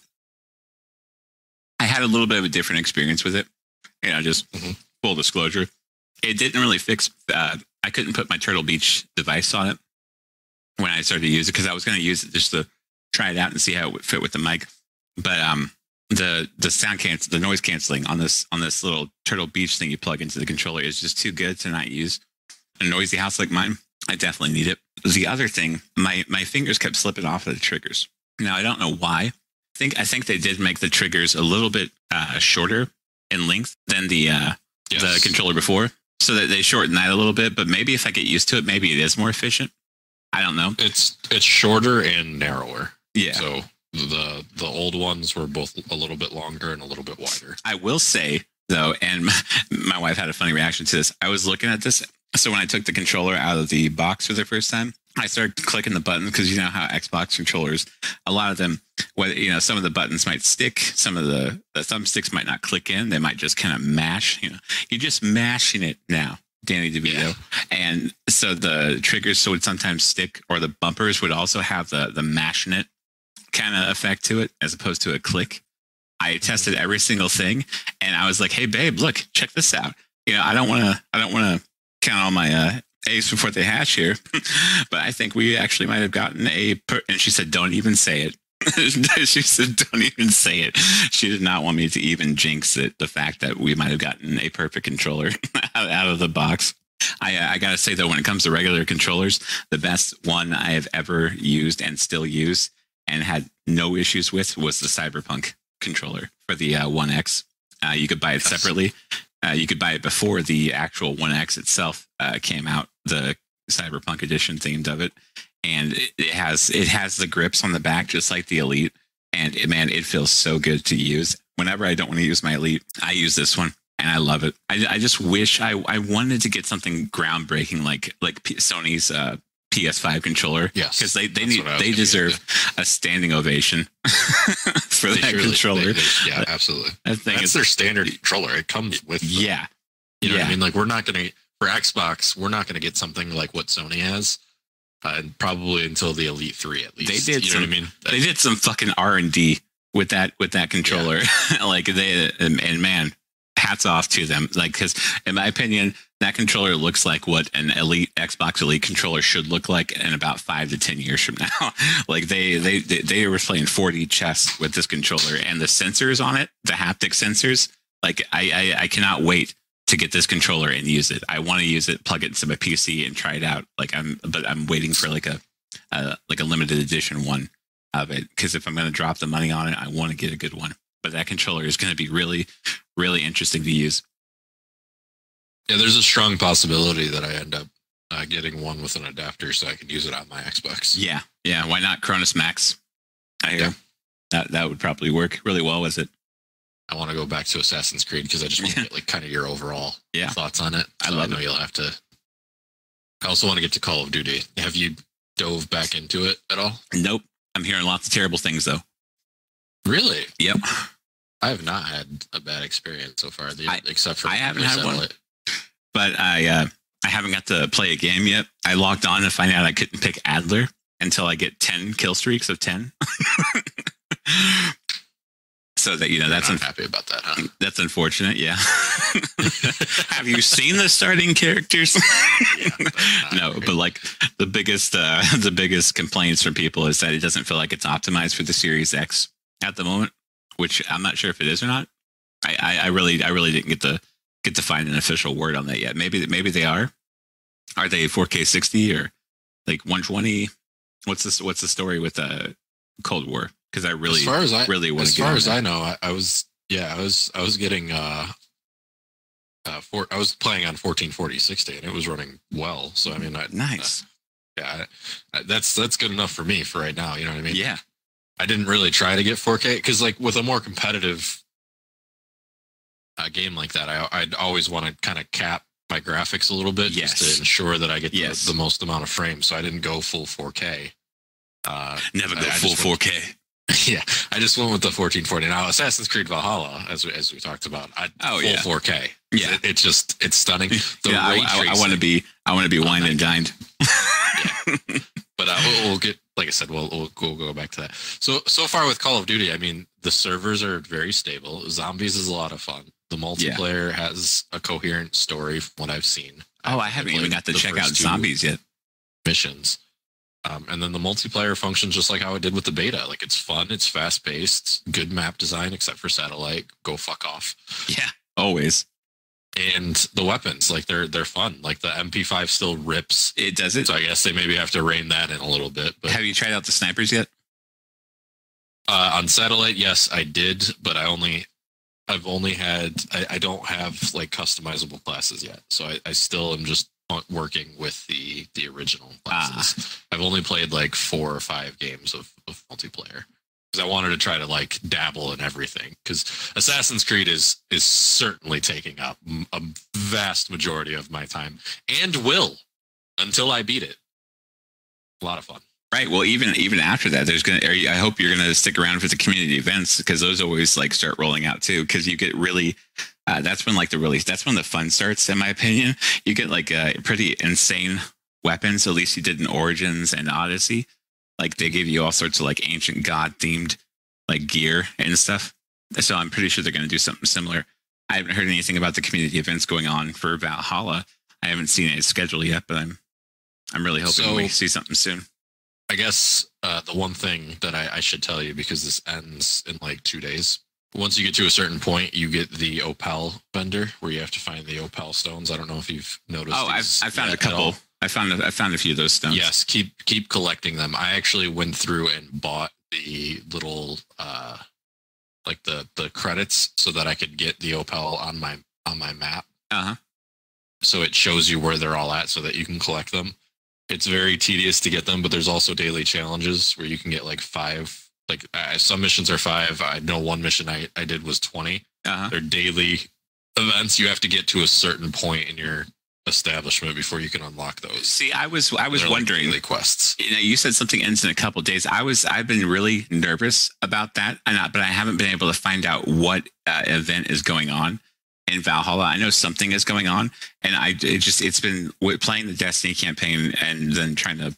I had a little bit of a different experience with it. You know, just Mhm. full disclosure, it didn't really fix. Uh, I couldn't put my Turtle Beach device on it when I started to use it because I was going to use it just to try it out and see how it would fit with the mic. But um, the the sound cancel, the noise canceling on this on this little Turtle Beach thing you plug into the controller is just too good to not use. A noisy house like mine, I definitely need it. The other thing, my my fingers kept slipping off of the triggers. Now I don't know why. I think I think they did make the triggers a little bit uh, shorter in length than the uh, the controller before, so that they shorten that a little bit. But maybe if I get used to it, maybe it is more efficient. I don't know. It's it's shorter and narrower. Yeah, So the the old ones were both a little bit longer and a little bit wider. I will say though, and *laughs* my, my wife had a funny reaction to this. I was looking at this. So when I took the controller out of the box for the first time, I started clicking the buttons because you know how Xbox controllers, a lot of them, whether you know some of the buttons might stick, some of the the thumbsticks might not click in. They might just kind of mash. You know, you're just mashing it now, Danny DeVito. Yeah. And so the triggers so would sometimes stick, or the bumpers would also have the the mashing it kind of effect to it, as opposed to a click. I tested every single thing, and I was like, "Hey, babe, look, check this out." You know, I don't want to, I don't want to count all my uh, eggs before they hatch here, *laughs* but I think we actually might have gotten a. Per-, and she said, "Don't even say it." *laughs* she said, "Don't even say it." She did not want me to even jinx it. The fact that we might have gotten a perfect controller *laughs* out, of the box. I, uh, I gotta say though, when it comes to regular controllers, the best one I have ever used and still use and had no issues with was the Cyberpunk controller for the uh, One X. Uh, you could buy it separately. Uh, you could buy it before the actual One X itself uh, came out, the Cyberpunk edition themed of it, and it, it has it has the grips on the back just like the Elite, and it, man, it feels so good to use. Whenever I don't want to use my Elite, I use this one. And I love it. I, I just wish I, I wanted to get something groundbreaking like like P- Sony's uh, PS5 controller Yes, because they they need what I was they deserve a standing ovation *laughs* for They that really- controller. they- they- yeah, absolutely. that That's their standard controller. It comes with. them. yeah You know what. I mean? Like we're not gonna for Xbox, we're not gonna get something like what Sony has, uh, and probably until the Elite Three at least. They did You know what I some- mean? they did some fucking R and D with that with that controller. *laughs* like they and, and man, hats off to them. Like because in my opinion, that controller looks like what an elite Xbox Elite controller should look like in about five to ten years from now. *laughs* like they they they, they were playing 4D chess with this controller and the sensors on it, the haptic sensors. Like I I, I cannot wait to get this controller and use it. I want to use it, plug it into my PC and try it out. Like I'm, but I'm waiting for like a, uh, like a limited edition one of it because if I'm going to drop the money on it, I want to get a good one. But that controller is going to be really, really interesting to use. Yeah, there's a strong possibility that I end up uh, getting one with an adapter so I can use it on my Xbox. Yeah, yeah. Why not Cronus Max? I hear Yeah. that that would probably work really well with it. I want to go back to Assassin's Creed because I just want to get like kind of your overall Yeah. thoughts on it. I So love know it. you'll have to. I also want to get to Call of Duty. Have you dove back into it at all? Nope. I'm hearing lots of terrible things though. Really? Yep. I have not had a bad experience so far, the, I- except for I haven't had one. satellite. But I uh, I haven't got to play a game yet. I logged on to find out I couldn't pick Adler until I get ten kill streaks of ten. *laughs* so that you know that's I'm un- happy about that, huh? that's unfortunate. Yeah. *laughs* Have you seen the starting characters? *laughs* Yeah, no, great. but like the biggest uh, the biggest complaints from people is that it doesn't feel like it's optimized for the Series X at the moment, which I'm not sure if it is or not. I, I, I really I really didn't get to get to find an official word on that yet. Maybe maybe they are. Are they 4K 60 or like 120? What's this? What's the story with uh, Cold War? Because I really as far as I really want as far as that. I know, I, I was yeah, I was I was getting uh uh four, I was playing on 1440 60 and it was running well. So I mean, I, nice. yeah, I, I- that's that's good enough for me for right now. You know what I mean? yeah, I didn't really try to get 4K because like with a more competitive uh, game like that, I I'd always want to kind of cap my graphics a little bit just to ensure that I get Yes. the, the most amount of frames. So I didn't go full 4K. Uh, never go I- I full went- 4K. *laughs* yeah, I just went with the 1440. Now, Assassin's Creed Valhalla, as we, as we talked about, I, Oh, full yeah. 4K. Yeah. it, it's just it's stunning. *laughs* The yeah, I, I, I want to be. I want to be Oh, wined and dined. *laughs* but uh, we'll, we'll get like I said, we'll, we'll we'll go back to that. So so far with Call of Duty, I mean, the servers are very stable. Zombies is a lot of fun. The multiplayer has a coherent story, from what I've seen. Oh, I haven't even got to check out zombies yet. missions. Um, and then the multiplayer functions just like how it did with the beta. Like it's fun, it's fast paced, good map design, except for satellite. Go fuck off. Yeah, always. And the weapons, like they're they're fun. Like the MP5 still rips. It does it. So I guess they maybe have to rein that in a little bit. But Have you tried out the snipers yet? Uh, on satellite, yes, I did, but I only, I've only had, I, I don't have like customizable classes yet, so I, I still am just working with the the original classes. Ah. I've only played like four or five games of, of multiplayer because I wanted to try to like dabble in everything. Because Assassin's Creed is is certainly taking up a vast majority of my time and will until I beat it. A lot of fun. Right. Well, even even after that, there's gonna. I hope you're gonna stick around for the community events because those always like start rolling out too. Because you get really, uh, that's when like the really that's when the fun starts. In my opinion, you get like uh, pretty insane weapons. At least you did in Origins and Odyssey. Like they give you all sorts of like ancient god themed like gear and stuff. So I'm pretty sure they're gonna do something similar. I haven't heard anything about the community events going on for Valhalla. I haven't seen a schedule yet, but I'm I'm really hoping So- we see something soon. I guess uh, the one thing that I, I should tell you because this ends in like two days. Once you get to a certain point, you get the opal vendor where you have to find the opal stones. I don't know if you've noticed. Oh, I've I found a yet at all. couple. I found a, I found a few of those stones. Yes, keep keep collecting them. I actually went through and bought the little uh like the the credits so that I could get the opal on my on my map. Uh huh. So it shows you where they're all at so that you can collect them. It's very tedious to get them, but there's also daily challenges where you can get like five. Like uh, some missions are five. I know one mission I, I did was 20. Uh huh. They're daily events. You have to get to a certain point in your establishment before you can unlock those. See, I was I was like wondering. daily quests. you know, you said something ends in a couple days. I was I've been really nervous about that, and I, but I haven't been able to find out what uh, event is going on in Valhalla. I know something is going on, and I it just it's been playing the Destiny campaign and then trying to.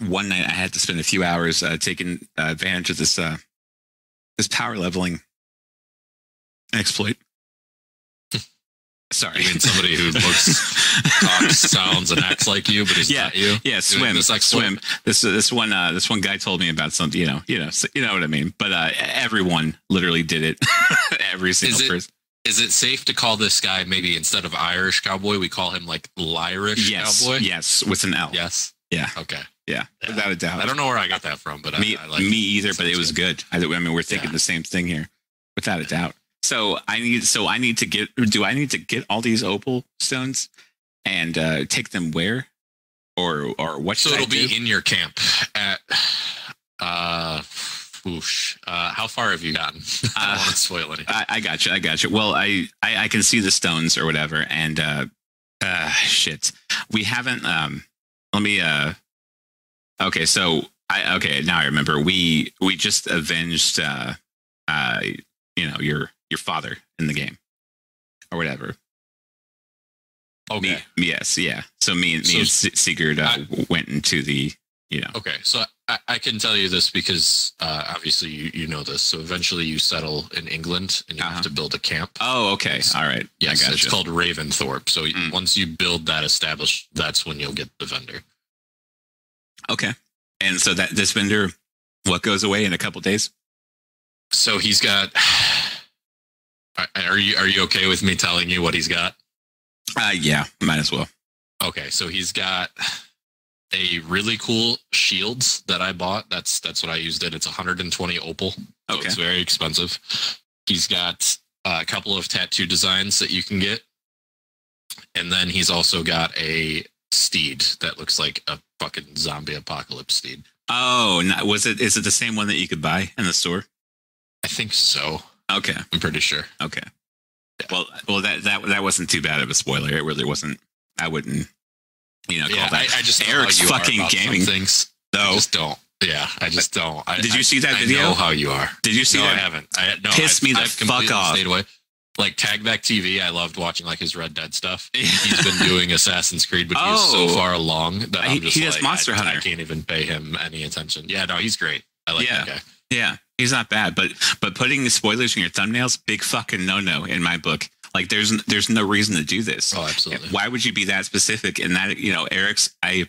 One night, I had to spend a few hours uh, taking advantage of this uh, this power leveling exploit. Sorry, You mean somebody who looks, talks, *laughs* sounds, and acts like you, but is Yeah. not you? Yeah, swim, this like swim. This this one uh, this one guy told me about something. You know, you know, so, you know what I mean. But uh, everyone literally did it. *laughs* Every single it- person. Is it safe to call this guy maybe instead of Irish cowboy, we call him like Lyrish Yes, cowboy? yes, with an L. Yes. Yeah. Okay. yeah, Yeah. without a doubt. I don't know where I got that from, but me, I, I like me it. either, but it was good. I, I mean, we're thinking Yeah. the same thing here, without a doubt. So I need, so I need to get. Do I need to get all these opal stones and uh, take them where, or or what So it'll be in your camp at uh whoosh. Uh how far have you gotten? *laughs* I Uh, don't want to spoil anything. I, I got you. I got you. Well, I, I I can see the stones or whatever, and uh, uh, shit, we haven't. Um, let me. Uh, okay, so I okay now I remember. We we just avenged. Uh, uh, you know your your father in the game, or whatever. Okay. Me, yes, yeah. So me and me So- and Sigurd uh, went into the. Know. Okay, so I, I can tell you this because uh, obviously you, you know this. So eventually you settle in England and you Uh-huh. have to build a camp. Oh, okay. All right. Yes, I got it's called Ravensthorpe. So Mm. once you build that established, that's when you'll get the vendor. Okay. And so that this vendor, what goes away in a couple days? So he's got. *sighs* Are- Are you are you okay with me telling you what he's got? Uh, yeah, might as well. Okay, so he's got *sighs* a really cool shield that I bought. That's that's what I used it. It's 120 opal. So Okay. it's very expensive. He's got uh, a couple of tattoo designs that you can get. And then he's also got a steed that looks like a fucking zombie apocalypse steed. Oh, was it? Is it the same one that you could buy in the store? I think so. Okay, I'm pretty sure. okay. Well, well, that that that wasn't too bad of a spoiler. It really wasn't. I wouldn't, you know, call Yeah, I, that. I just Eric's fucking gaming. things. I just don't. Yeah, I just don't. I, Did you see that I video? know how you are. Did you see no, I haven't. I no, Pissed I've, me the I've fuck off. Stayed away. Like Tagback TV, I loved watching like his Red Dead stuff. *laughs* He's been doing Assassin's Creed, but he's so Oh. far along that He- I'm just he does like, Monster I, Hunter. I can't even pay him any attention. Yeah, no, he's great. I like Yeah. that guy. Yeah, he's not bad, but but putting the spoilers in your thumbnails, big fucking no no in my book. Like there's there's no reason to do this. Oh, absolutely. Why would you be that specific? And that you know, Eric's. I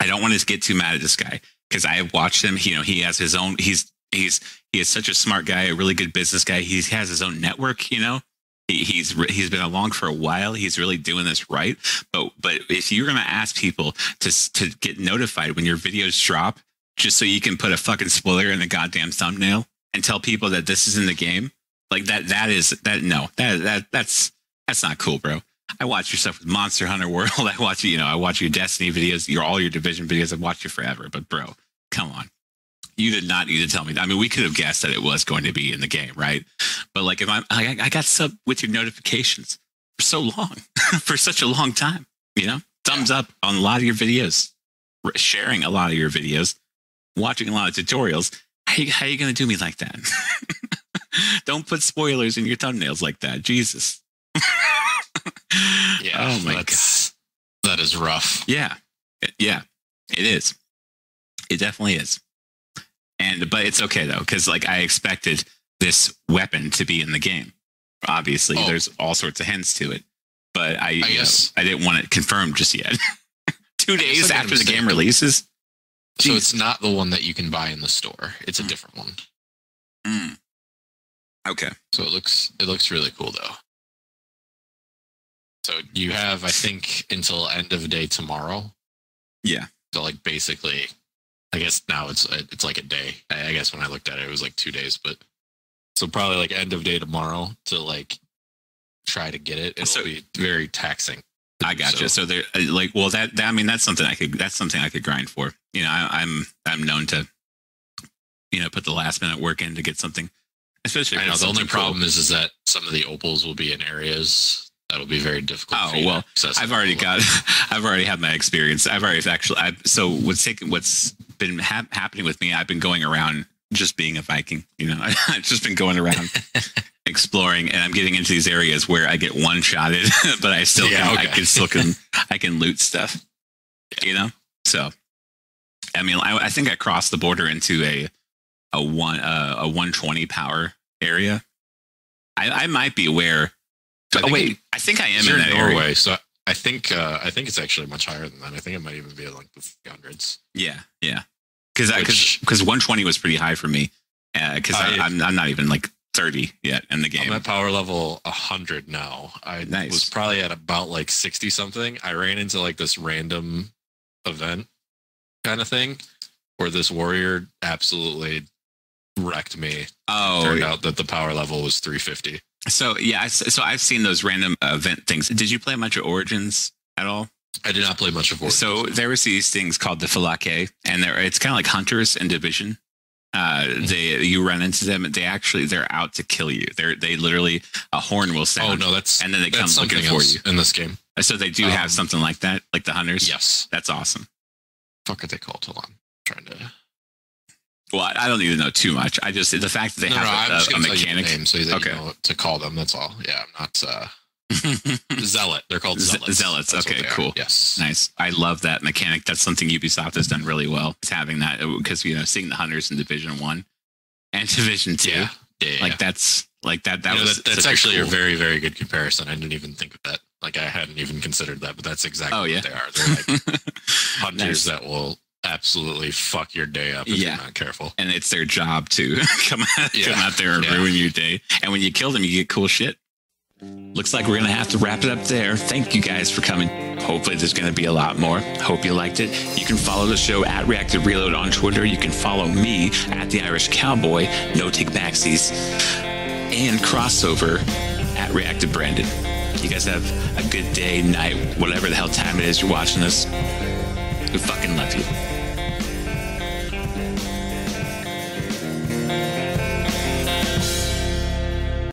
I don't want to get too mad at this guy because I have watched him. You know, he has his own. He's he's he is such a smart guy, a really good business guy. He has his own network. You know. He, he's he's been along for a while. He's really doing this right. But but if you're gonna ask people to to get notified when your videos drop, just so you can put a fucking spoiler in the goddamn thumbnail and tell people that this is in the game, like that that is that no that that that's that's not cool, bro. I watch your stuff with Monster Hunter World. *laughs* I watch you know I watch your Destiny videos, your all your Division videos. I've watched you forever, but bro, come on. You did not need to tell me. that. I mean, we could have guessed that it was going to be in the game, right? But like, if I'm, I, I got sub with your notifications for so long, *laughs* for such a long time, you know, thumbs up on a lot of your videos, sharing a lot of your videos, watching a lot of tutorials. How you, how you going to do me like that? *laughs* *laughs* Don't put spoilers in your thumbnails like that. Jesus. *laughs* Yeah. Oh my god. that's, rough. Yeah. Yeah. It is. It definitely is. And but it's okay though, because like I expected this weapon to be in the game. Obviously, Oh. there's all sorts of hints to it. But I, you know, I didn't want it confirmed just yet. *laughs* Two days I made a after the game releases. So Jeez. it's not the one that you can buy in the store. It's a Mm. different one. Mm. Okay. So it looks it looks really cool though. So you have I think until end of day tomorrow. Yeah. So like basically, I guess now it's it's like a day. I guess when I looked at it, it was like two days, but so probably like end of day tomorrow to like try to get it. It'll So- be very taxing. I gotcha. so. So there, uh, like, well, that, that I mean, that's something I could. That's something I could grind for. You know, I, I'm I'm known to, you know, put the last minute work in to get something. Especially, I know the only cool. problem is is that some of the opals will be in areas that'll be very difficult. Oh, well, I've already got. *laughs* I've already had my experience. I've already actually. I so what's taking what's been hap happening with me. I've been going around just being a Viking. You know, *laughs* I've just been going around *laughs* exploring, and I'm getting into these areas where I get one shotted, but I still Yeah, can. I can still can. I can loot stuff. You know, so I mean, I, I think I crossed the border into a a one uh, a 120 power area. I, I might be aware. I Oh think wait, I think I am in that area. Norway, so I think uh, I think it's actually much higher than that. I think it might even be like the hundreds. Yeah, yeah. Because because 120 was pretty high for me. Because I- I'm I'm not even like 30 yet in the game. I'm at power level 100 now. I Nice. was probably at about like 60 something. I ran into like this random event kind of thing where this warrior absolutely wrecked me. oh, Turned out that the power level was 350. so yeah. So I've seen those random event things. Did you play much of Origins at all? I did not play much of Origins. So there was these things called the Phylake, and they're it's kind of like hunters and division. Uh, they you run into them, they actually they're out to kill you. They're they literally a horn will sound. oh no, that's and then they come looking for you. in this game. So they do Um, have something like that, like the hunters. Yes. that's awesome. Fuck are they called? Hold on. I'm trying to. Well, I don't need to know too much. I just the fact that they no, no, have just a, a, a gonna tell you the mechanic. name so that Okay. you know to call them. That's all. Yeah, I'm not. Uh, *laughs* Zealot. They're called zealots. zealots, That's okay, are. cool. Yes. Nice. I love that mechanic. That's something Ubisoft has done really well. Is having that because you know seeing the hunters in Division One and *laughs* Division Two, Yeah. Yeah. yeah. like that's like that. That You know, was that- that's such a actually cool- a very, very good comparison. I didn't even think of that. Like I hadn't even considered that, but that's exactly Oh, what yeah. they are. They're like *laughs* hunters Nice. that will absolutely fuck your day up if Yeah. you're not careful. and it's their job to *laughs* come out, Yeah. come out there and Yeah. ruin your day. And when you kill them, you get cool shit. Looks like we're gonna have to wrap it up there. Thank you guys for coming. Hopefully, there's gonna be a lot more. Hope you liked it. You can follow the show at Reactive Reload on Twitter. You can follow me at the Irish Cowboy, No Take Backsies, and crossover at Reactive Brandon. You guys have a good day, night, whatever the hell time it is you're watching this. We fucking love you. Amen.